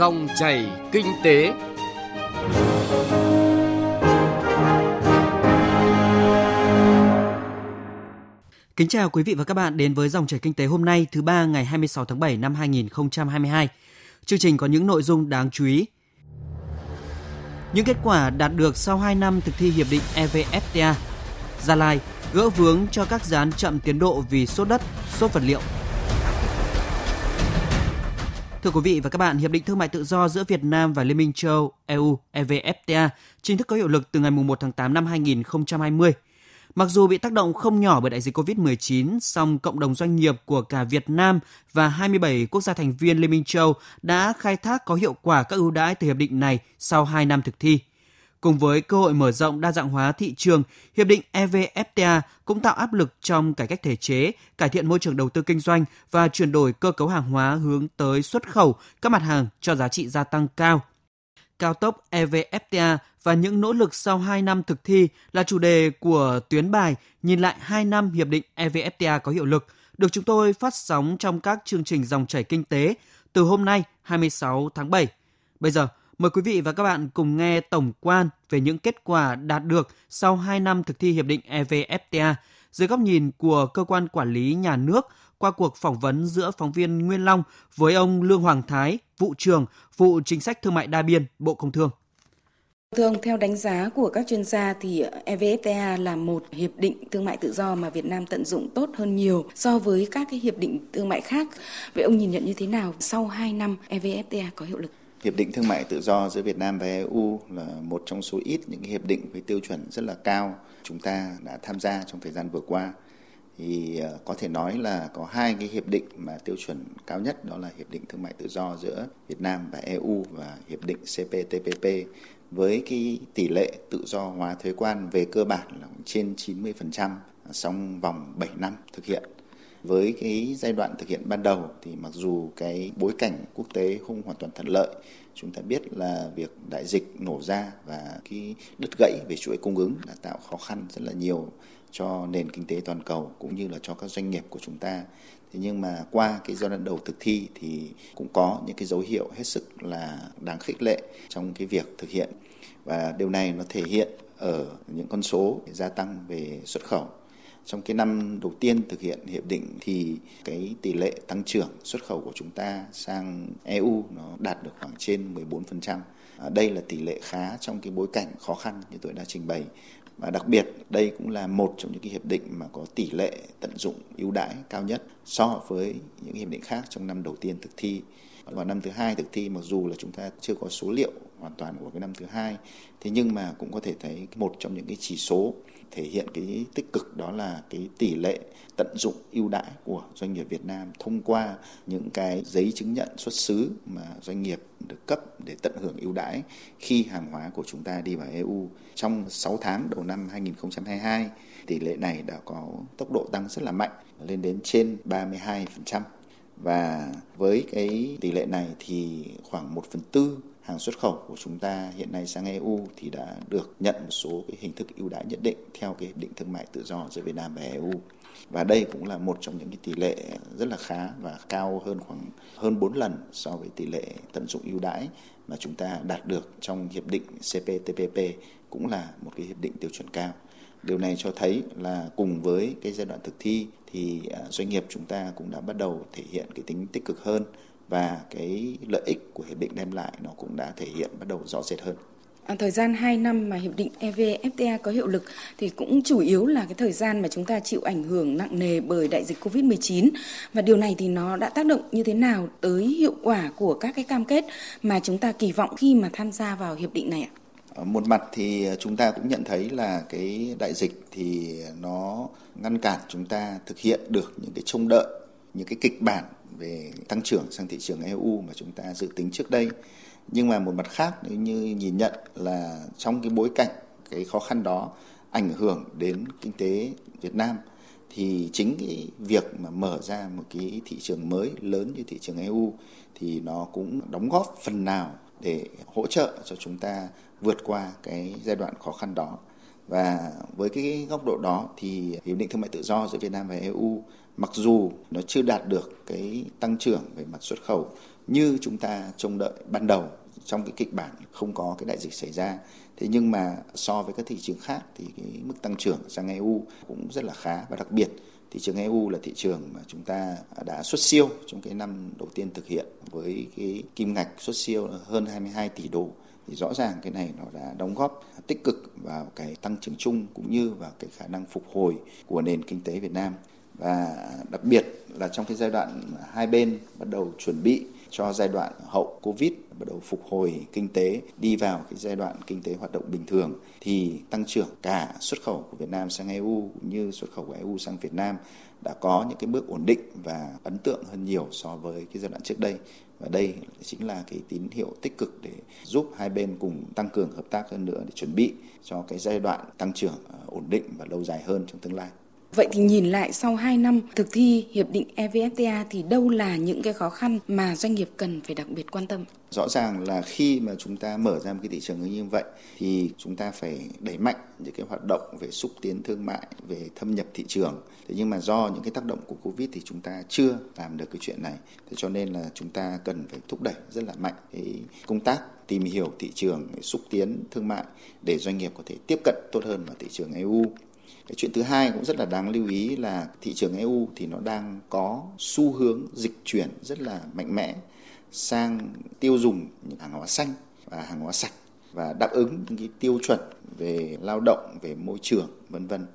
Dòng chảy kinh tế. Kính chào quý vị và các bạn đến với dòng chảy kinh tế hôm nay thứ ba ngày 26 tháng 7 năm 2022. Chương trình có những nội dung đáng chú ý. Những kết quả đạt được sau 2 năm thực thi hiệp định EVFTA. Gia Lai gỡ vướng cho các dự án chậm tiến độ vì sốt đất, sốt vật liệu. Thưa quý vị và các bạn, Hiệp định Thương mại Tự do giữa Việt Nam và Liên minh châu EU EVFTA chính thức có hiệu lực từ ngày 1 tháng 8 năm 2020. Mặc dù bị tác động không nhỏ bởi đại dịch COVID-19, song cộng đồng doanh nghiệp của cả Việt Nam và 27 quốc gia thành viên Liên minh châu đã khai thác có hiệu quả các ưu đãi từ hiệp định này sau 2 năm thực thi. Cùng với cơ hội mở rộng đa dạng hóa thị trường, hiệp định EVFTA cũng tạo áp lực trong cải cách thể chế, cải thiện môi trường đầu tư kinh doanh và chuyển đổi cơ cấu hàng hóa hướng tới xuất khẩu các mặt hàng cho giá trị gia tăng cao. Cao tốc EVFTA và những nỗ lực sau 2 năm thực thi là chủ đề của tuyến bài nhìn lại 2 năm hiệp định EVFTA có hiệu lực, được chúng tôi phát sóng trong các chương trình dòng chảy kinh tế từ hôm nay 26 tháng 7. Bây giờ, Mời quý vị và các bạn cùng nghe tổng quan về những kết quả đạt được sau 2 năm thực thi hiệp định EVFTA dưới góc nhìn của cơ quan quản lý nhà nước qua cuộc phỏng vấn giữa phóng viên Nguyên Long với ông Lương Hoàng Thái, vụ trưởng vụ chính sách thương mại đa biên, Bộ Công Thương. Thưa ông, theo đánh giá của các chuyên gia thì EVFTA là một hiệp định thương mại tự do mà Việt Nam tận dụng tốt hơn nhiều so với các cái hiệp định thương mại khác. Vậy ông nhìn nhận như thế nào sau 2 năm EVFTA có hiệu lực? Hiệp định thương mại tự do giữa Việt Nam và EU là một trong số ít những hiệp định với tiêu chuẩn rất là cao chúng ta đã tham gia trong thời gian vừa qua. Thì ờ, có thể nói là có hai cái hiệp định mà tiêu chuẩn cao nhất, đó là hiệp định thương mại tự do giữa Việt Nam và EU và hiệp định CPTPP với cái tỷ lệ tự do hóa thuế quan về cơ bản là trên 90% trong vòng 7 năm thực hiện với cái giai đoạn thực hiện ban đầu thì mặc dù cái bối cảnh quốc tế không hoàn toàn thuận lợi, chúng ta biết là việc đại dịch nổ ra và cái đứt gãy về chuỗi cung ứng đã tạo khó khăn rất là nhiều cho nền kinh tế toàn cầu cũng như là cho các doanh nghiệp của chúng ta. Thế nhưng mà qua cái giai đoạn đầu thực thi thì cũng có những cái dấu hiệu hết sức là đáng khích lệ trong cái việc thực hiện. Và điều này nó thể hiện ở những con số gia tăng về xuất khẩu trong cái năm đầu tiên thực hiện hiệp định thì cái tỷ lệ tăng trưởng xuất khẩu của chúng ta sang EU nó đạt được khoảng trên 14%. À, đây là tỷ lệ khá trong cái bối cảnh khó khăn như tôi đã trình bày và đặc biệt đây cũng là một trong những cái hiệp định mà có tỷ lệ tận dụng ưu đãi cao nhất so với những hiệp định khác trong năm đầu tiên thực thi vào năm thứ hai thực thi mặc dù là chúng ta chưa có số liệu hoàn toàn của cái năm thứ hai thế nhưng mà cũng có thể thấy một trong những cái chỉ số thể hiện cái tích cực đó là cái tỷ lệ tận dụng ưu đãi của doanh nghiệp Việt Nam thông qua những cái giấy chứng nhận xuất xứ mà doanh nghiệp được cấp để tận hưởng ưu đãi khi hàng hóa của chúng ta đi vào EU. Trong 6 tháng đầu năm 2022, tỷ lệ này đã có tốc độ tăng rất là mạnh lên đến trên 32% và với cái tỷ lệ này thì khoảng 1 phần tư hàng xuất khẩu của chúng ta hiện nay sang EU thì đã được nhận một số cái hình thức ưu đãi nhất định theo cái hiệp định thương mại tự do giữa Việt Nam và EU. Và đây cũng là một trong những cái tỷ lệ rất là khá và cao hơn khoảng, hơn 4 lần so với tỷ lệ tận dụng ưu đãi mà chúng ta đạt được trong hiệp định CPTPP cũng là một cái hiệp định tiêu chuẩn cao. Điều này cho thấy là cùng với cái giai đoạn thực thi thì à, doanh nghiệp chúng ta cũng đã bắt đầu thể hiện cái tính tích cực hơn và cái lợi ích của hiệp định đem lại nó cũng đã thể hiện bắt đầu rõ rệt hơn. À, thời gian 2 năm mà hiệp định EVFTA có hiệu lực thì cũng chủ yếu là cái thời gian mà chúng ta chịu ảnh hưởng nặng nề bởi đại dịch Covid-19 và điều này thì nó đã tác động như thế nào tới hiệu quả của các cái cam kết mà chúng ta kỳ vọng khi mà tham gia vào hiệp định này ạ? Một mặt thì chúng ta cũng nhận thấy là cái đại dịch thì nó ngăn cản chúng ta thực hiện được những cái trông đợi, những cái kịch bản về tăng trưởng sang thị trường EU mà chúng ta dự tính trước đây. Nhưng mà một mặt khác, nếu như nhìn nhận là trong cái bối cảnh cái khó khăn đó ảnh hưởng đến kinh tế Việt Nam, thì chính cái việc mà mở ra một cái thị trường mới lớn như thị trường EU thì nó cũng đóng góp phần nào để hỗ trợ cho chúng ta vượt qua cái giai đoạn khó khăn đó Và với cái góc độ đó thì hiệp định thương mại tự do giữa Việt Nam và EU mặc dù nó chưa đạt được cái tăng trưởng về mặt xuất khẩu, như chúng ta trông đợi ban đầu trong cái kịch bản không có cái đại dịch xảy ra, thế nhưng mà so với các thị trường khác thì cái mức tăng trưởng sang EU cũng rất là khá. Và đặc biệt, thị trường EU là thị trường mà chúng ta đã xuất siêu trong cái năm đầu tiên thực hiện với cái kim ngạch xuất siêu hơn 22 tỷ đô. Thì rõ ràng cái này nó đã đóng góp tích cực vào cái tăng trưởng chung cũng như vào cái khả năng phục hồi của nền kinh tế Việt Nam và đặc biệt là trong cái giai đoạn hai bên bắt đầu chuẩn bị cho giai đoạn hậu Covid, bắt đầu phục hồi kinh tế, đi vào cái giai đoạn kinh tế hoạt động bình thường, thì tăng trưởng cả xuất khẩu của Việt Nam sang EU cũng như xuất khẩu của EU sang Việt Nam đã có những cái bước ổn định và ấn tượng hơn nhiều so với cái giai đoạn trước đây và đây chính là cái tín hiệu tích cực để giúp hai bên cùng tăng cường hợp tác hơn nữa để chuẩn bị cho cái giai đoạn tăng trưởng ờ, ổn định và lâu dài hơn trong tương lai. Vậy thì nhìn lại sau 2 năm thực thi hiệp định EVFTA thì đâu là những cái khó khăn mà doanh nghiệp cần phải đặc biệt quan tâm? Rõ ràng là khi mà chúng ta mở ra một cái thị trường như vậy thì chúng ta phải đẩy mạnh những cái hoạt động về xúc tiến thương mại, về thâm nhập thị trường. Thế nhưng mà do những cái tác động của Covid thì chúng ta chưa làm được cái chuyện này. Thế cho nên là chúng ta cần phải thúc đẩy rất là mạnh cái công tác tìm hiểu thị trường, xúc tiến thương mại để doanh nghiệp có thể tiếp cận tốt hơn vào thị trường EU cái chuyện thứ hai cũng rất là đáng lưu ý là thị trường EU thì nó đang có xu hướng dịch chuyển rất là mạnh mẽ sang tiêu dùng những hàng hóa xanh và hàng hóa sạch và đáp ứng những cái tiêu chuẩn về lao động, về môi trường, vân vân.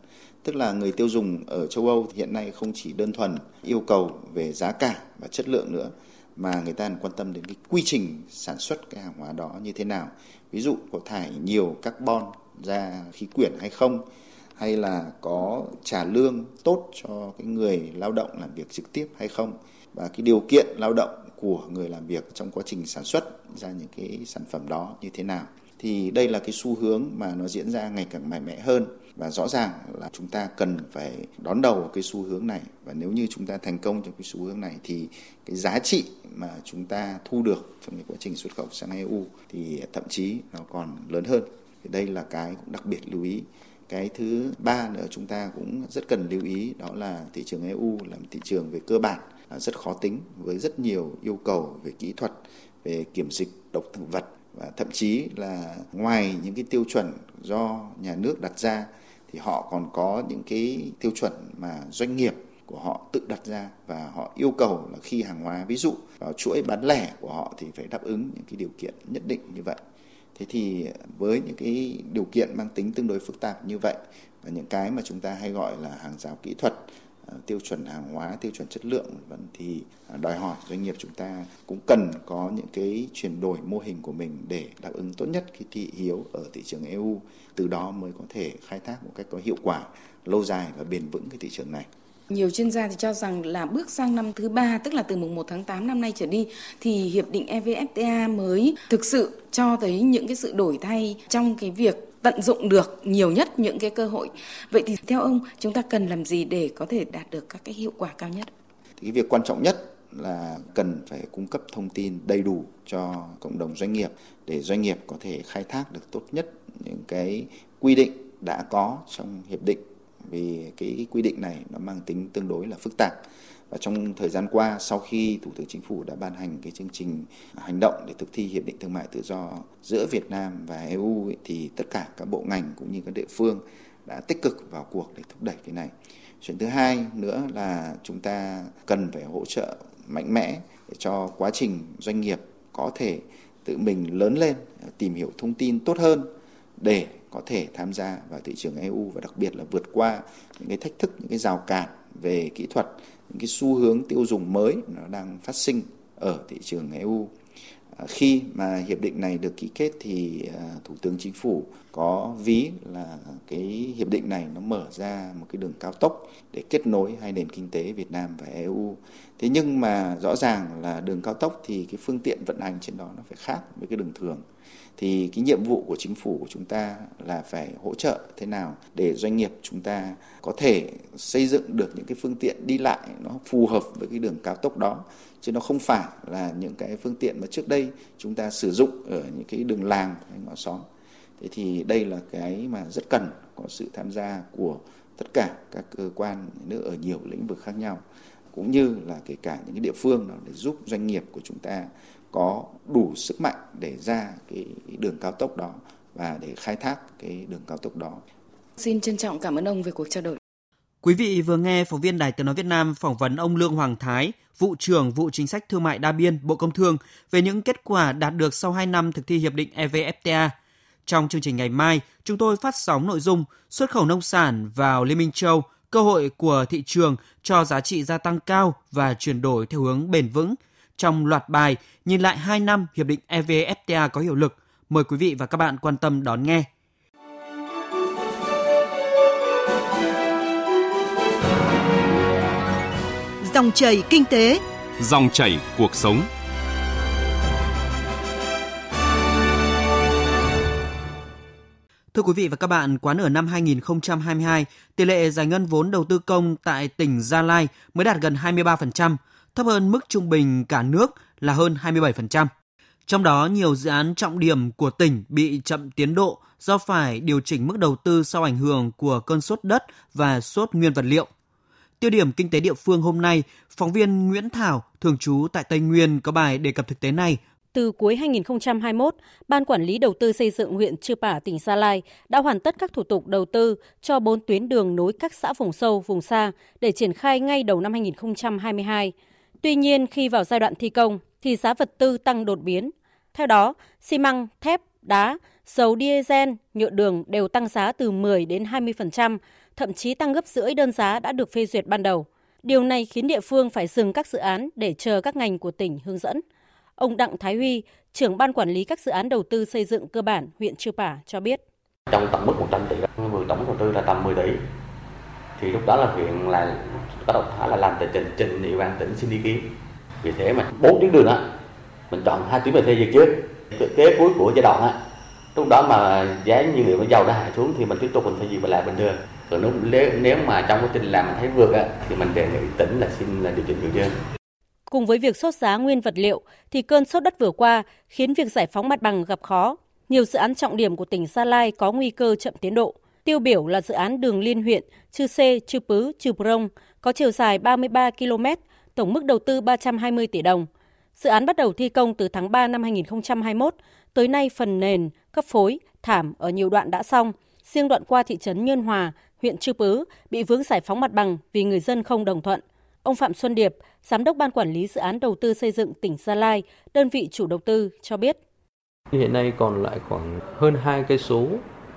Tức là người tiêu dùng ở châu Âu hiện nay không chỉ đơn thuần yêu cầu về giá cả và chất lượng nữa mà người ta quan tâm đến cái quy trình sản xuất cái hàng hóa đó như thế nào. Ví dụ có thải nhiều carbon ra khí quyển hay không hay là có trả lương tốt cho cái người lao động làm việc trực tiếp hay không? Và cái điều kiện lao động của người làm việc trong quá trình sản xuất ra những cái sản phẩm đó như thế nào? Thì đây là cái xu hướng mà nó diễn ra ngày càng mạnh mẽ hơn. Và rõ ràng là chúng ta cần phải đón đầu cái xu hướng này. Và nếu như chúng ta thành công trong cái xu hướng này, thì cái giá trị mà chúng ta thu được trong cái quá trình xuất khẩu sang EU thì thậm chí nó còn lớn hơn. Thì đây là cái cũng đặc biệt lưu ý cái thứ ba nữa chúng ta cũng rất cần lưu ý, đó là thị trường EU là một thị trường về cơ bản à, rất khó tính với rất nhiều yêu cầu về kỹ thuật, về kiểm dịch độc thực vật và thậm chí là ngoài những cái tiêu chuẩn do nhà nước đặt ra thì họ còn có những cái tiêu chuẩn mà doanh nghiệp của họ tự đặt ra và họ yêu cầu là khi hàng hóa, ví dụ vào chuỗi bán lẻ của họ thì phải đáp ứng những cái điều kiện nhất định như vậy thế thì với những cái điều kiện mang tính tương đối phức tạp như vậy và những cái mà chúng ta hay gọi là hàng rào kỹ thuật à, tiêu chuẩn hàng hóa, tiêu chuẩn chất lượng vẫn thì à, đòi hỏi doanh nghiệp chúng ta cũng cần có những cái chuyển đổi mô hình của mình để đáp ứng tốt nhất cái thị hiếu ở thị trường EU từ đó mới có thể khai thác một cách có hiệu quả, lâu dài và bền vững cái thị trường này nhiều chuyên gia thì cho rằng là bước sang năm thứ ba, tức là từ mùng 1 tháng 8 năm nay trở đi, thì hiệp định EVFTA mới thực sự cho thấy những cái sự đổi thay trong cái việc tận dụng được nhiều nhất những cái cơ hội. Vậy thì theo ông, chúng ta cần làm gì để có thể đạt được các cái hiệu quả cao nhất? Thì cái việc quan trọng nhất là cần phải cung cấp thông tin đầy đủ cho cộng đồng doanh nghiệp để doanh nghiệp có thể khai thác được tốt nhất những cái quy định đã có trong hiệp định vì cái quy định này nó mang tính tương đối là phức tạp. Và trong thời gian qua sau khi thủ tướng chính phủ đã ban hành cái chương trình hành động để thực thi hiệp định thương mại tự do giữa Việt Nam và EU ấy, thì tất cả các bộ ngành cũng như các địa phương đã tích cực vào cuộc để thúc đẩy cái này. Chuyện thứ hai nữa là chúng ta cần phải hỗ trợ mạnh mẽ để cho quá trình doanh nghiệp có thể tự mình lớn lên tìm hiểu thông tin tốt hơn để có thể tham gia vào thị trường EU và đặc biệt là vượt qua những cái thách thức, những cái rào cản về kỹ thuật, những cái xu hướng tiêu dùng mới nó đang phát sinh ở thị trường EU. À, khi mà hiệp định này được ký kết thì à, Thủ tướng Chính phủ có ví là cái hiệp định này nó mở ra một cái đường cao tốc để kết nối hai nền kinh tế Việt Nam và EU. Thế nhưng mà rõ ràng là đường cao tốc thì cái phương tiện vận hành trên đó nó phải khác với cái đường thường. Thì cái nhiệm vụ của chính phủ của chúng ta là phải hỗ trợ thế nào để doanh nghiệp chúng ta có thể xây dựng được những cái phương tiện đi lại nó phù hợp với cái đường cao tốc đó. Chứ nó không phải là những cái phương tiện mà trước đây chúng ta sử dụng ở những cái đường làng hay ngõ xóm. Thế thì đây là cái mà rất cần có sự tham gia của tất cả các cơ quan nước ở nhiều lĩnh vực khác nhau cũng như là kể cả những cái địa phương nào để giúp doanh nghiệp của chúng ta có đủ sức mạnh để ra cái đường cao tốc đó và để khai thác cái đường cao tốc đó. Xin trân trọng cảm ơn ông về cuộc trao đổi. Quý vị vừa nghe phóng viên Đài Tiếng nói Việt Nam phỏng vấn ông Lương Hoàng Thái, vụ trưởng vụ chính sách thương mại đa biên Bộ Công Thương về những kết quả đạt được sau 2 năm thực thi hiệp định EVFTA. Trong chương trình ngày mai, chúng tôi phát sóng nội dung xuất khẩu nông sản vào Liên minh châu, cơ hội của thị trường cho giá trị gia tăng cao và chuyển đổi theo hướng bền vững. Trong loạt bài nhìn lại 2 năm hiệp định EVFTA có hiệu lực, mời quý vị và các bạn quan tâm đón nghe. Dòng chảy kinh tế, dòng chảy cuộc sống. Thưa quý vị và các bạn, quá nửa năm 2022, tỷ lệ giải ngân vốn đầu tư công tại tỉnh Gia Lai mới đạt gần 23%, thấp hơn mức trung bình cả nước là hơn 27%. Trong đó, nhiều dự án trọng điểm của tỉnh bị chậm tiến độ do phải điều chỉnh mức đầu tư sau ảnh hưởng của cơn sốt đất và sốt nguyên vật liệu. Tiêu điểm kinh tế địa phương hôm nay, phóng viên Nguyễn Thảo, thường trú tại Tây Nguyên có bài đề cập thực tế này từ cuối 2021, Ban Quản lý Đầu tư xây dựng huyện Chư Pả, tỉnh Gia Lai đã hoàn tất các thủ tục đầu tư cho 4 tuyến đường nối các xã vùng sâu, vùng xa để triển khai ngay đầu năm 2022. Tuy nhiên, khi vào giai đoạn thi công, thì giá vật tư tăng đột biến. Theo đó, xi măng, thép, đá, dầu diesel, nhựa đường đều tăng giá từ 10 đến 20%, thậm chí tăng gấp rưỡi đơn giá đã được phê duyệt ban đầu. Điều này khiến địa phương phải dừng các dự án để chờ các ngành của tỉnh hướng dẫn. Ông Đặng Thái Huy, trưởng ban quản lý các dự án đầu tư xây dựng cơ bản huyện Chư Pả cho biết. Trong tổng mức 100 tỷ, vừa tổng đầu tư là tầm 10 tỷ. Thì lúc đó là huyện là có đầu thả là làm tờ trình trình địa bàn tỉnh xin ý kiến. Vì thế mà bốn tuyến đường á, mình chọn hai tuyến về phê duyệt trước. Kế cuối của giai đoạn á, lúc đó mà giá nhiên liệu nó dầu đã hạ xuống thì mình tiếp tục mình gì mà lại bình thường. Còn nếu nếu mà trong quá trình làm mình thấy vượt á, thì mình đề nghị tỉnh là xin là điều chỉnh điều dương Cùng với việc sốt giá nguyên vật liệu, thì cơn sốt đất vừa qua khiến việc giải phóng mặt bằng gặp khó. Nhiều dự án trọng điểm của tỉnh Gia Lai có nguy cơ chậm tiến độ. Tiêu biểu là dự án đường liên huyện Chư Sê, Chư Pứ, Chư Prong có chiều dài 33 km, tổng mức đầu tư 320 tỷ đồng. Dự án bắt đầu thi công từ tháng 3 năm 2021, tới nay phần nền, cấp phối, thảm ở nhiều đoạn đã xong. Riêng đoạn qua thị trấn Nhơn Hòa, huyện Chư Pứ bị vướng giải phóng mặt bằng vì người dân không đồng thuận. Ông Phạm Xuân Điệp, Giám đốc Ban Quản lý Dự án Đầu tư xây dựng tỉnh Gia Lai, đơn vị chủ đầu tư cho biết. Hiện nay còn lại khoảng hơn 2 cây số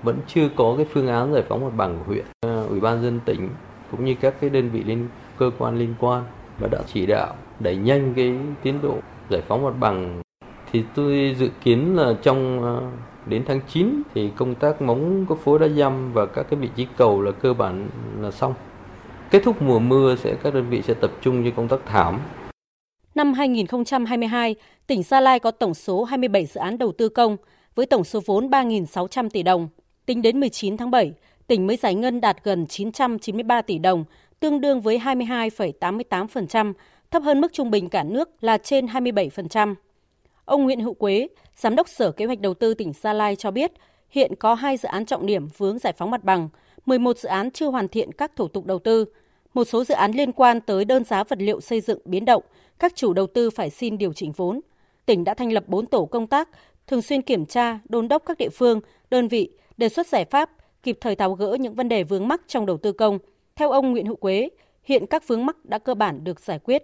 vẫn chưa có cái phương án giải phóng mặt bằng của huyện. Ờ, Ủy ban dân tỉnh cũng như các cái đơn vị liên cơ quan liên quan và đã chỉ đạo đẩy nhanh cái tiến độ giải phóng mặt bằng thì tôi dự kiến là trong ờ, đến tháng 9 thì công tác móng có phối đá dăm và các cái vị trí cầu là cơ bản là xong. Kết thúc mùa mưa sẽ các đơn vị sẽ tập trung cho công tác thảm. Năm 2022, tỉnh Gia Lai có tổng số 27 dự án đầu tư công với tổng số vốn 3.600 tỷ đồng. Tính đến 19 tháng 7, tỉnh mới giải ngân đạt gần 993 tỷ đồng, tương đương với 22,88%, thấp hơn mức trung bình cả nước là trên 27%. Ông Nguyễn Hữu Quế, Giám đốc Sở Kế hoạch Đầu tư tỉnh Gia Lai cho biết, hiện có hai dự án trọng điểm vướng giải phóng mặt bằng, 11 dự án chưa hoàn thiện các thủ tục đầu tư. Một số dự án liên quan tới đơn giá vật liệu xây dựng biến động, các chủ đầu tư phải xin điều chỉnh vốn. Tỉnh đã thành lập 4 tổ công tác, thường xuyên kiểm tra, đôn đốc các địa phương, đơn vị, đề xuất giải pháp, kịp thời tháo gỡ những vấn đề vướng mắc trong đầu tư công. Theo ông Nguyễn Hữu Quế, hiện các vướng mắc đã cơ bản được giải quyết.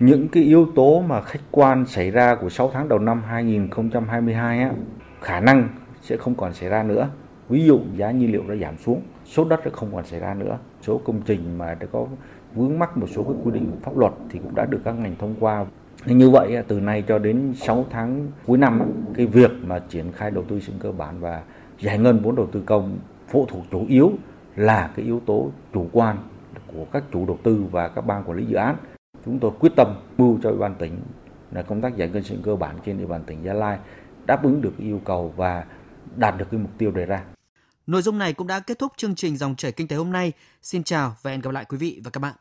Những cái yếu tố mà khách quan xảy ra của 6 tháng đầu năm 2022 á, khả năng sẽ không còn xảy ra nữa. Ví dụ giá nhiên liệu đã giảm xuống, số đất không còn xảy ra nữa. Số công trình mà đã có vướng mắc một số các quy định của pháp luật thì cũng đã được các ngành thông qua. Như vậy từ nay cho đến 6 tháng cuối năm cái việc mà triển khai đầu tư sinh cơ bản và giải ngân vốn đầu tư công phụ thuộc chủ yếu là cái yếu tố chủ quan của các chủ đầu tư và các ban quản lý dự án. Chúng tôi quyết tâm mưu cho ủy ban tỉnh là công tác giải ngân sinh cơ bản trên địa bàn tỉnh Gia Lai đáp ứng được yêu cầu và đạt được cái mục tiêu đề ra. Nội dung này cũng đã kết thúc chương trình dòng chảy kinh tế hôm nay. Xin chào và hẹn gặp lại quý vị và các bạn.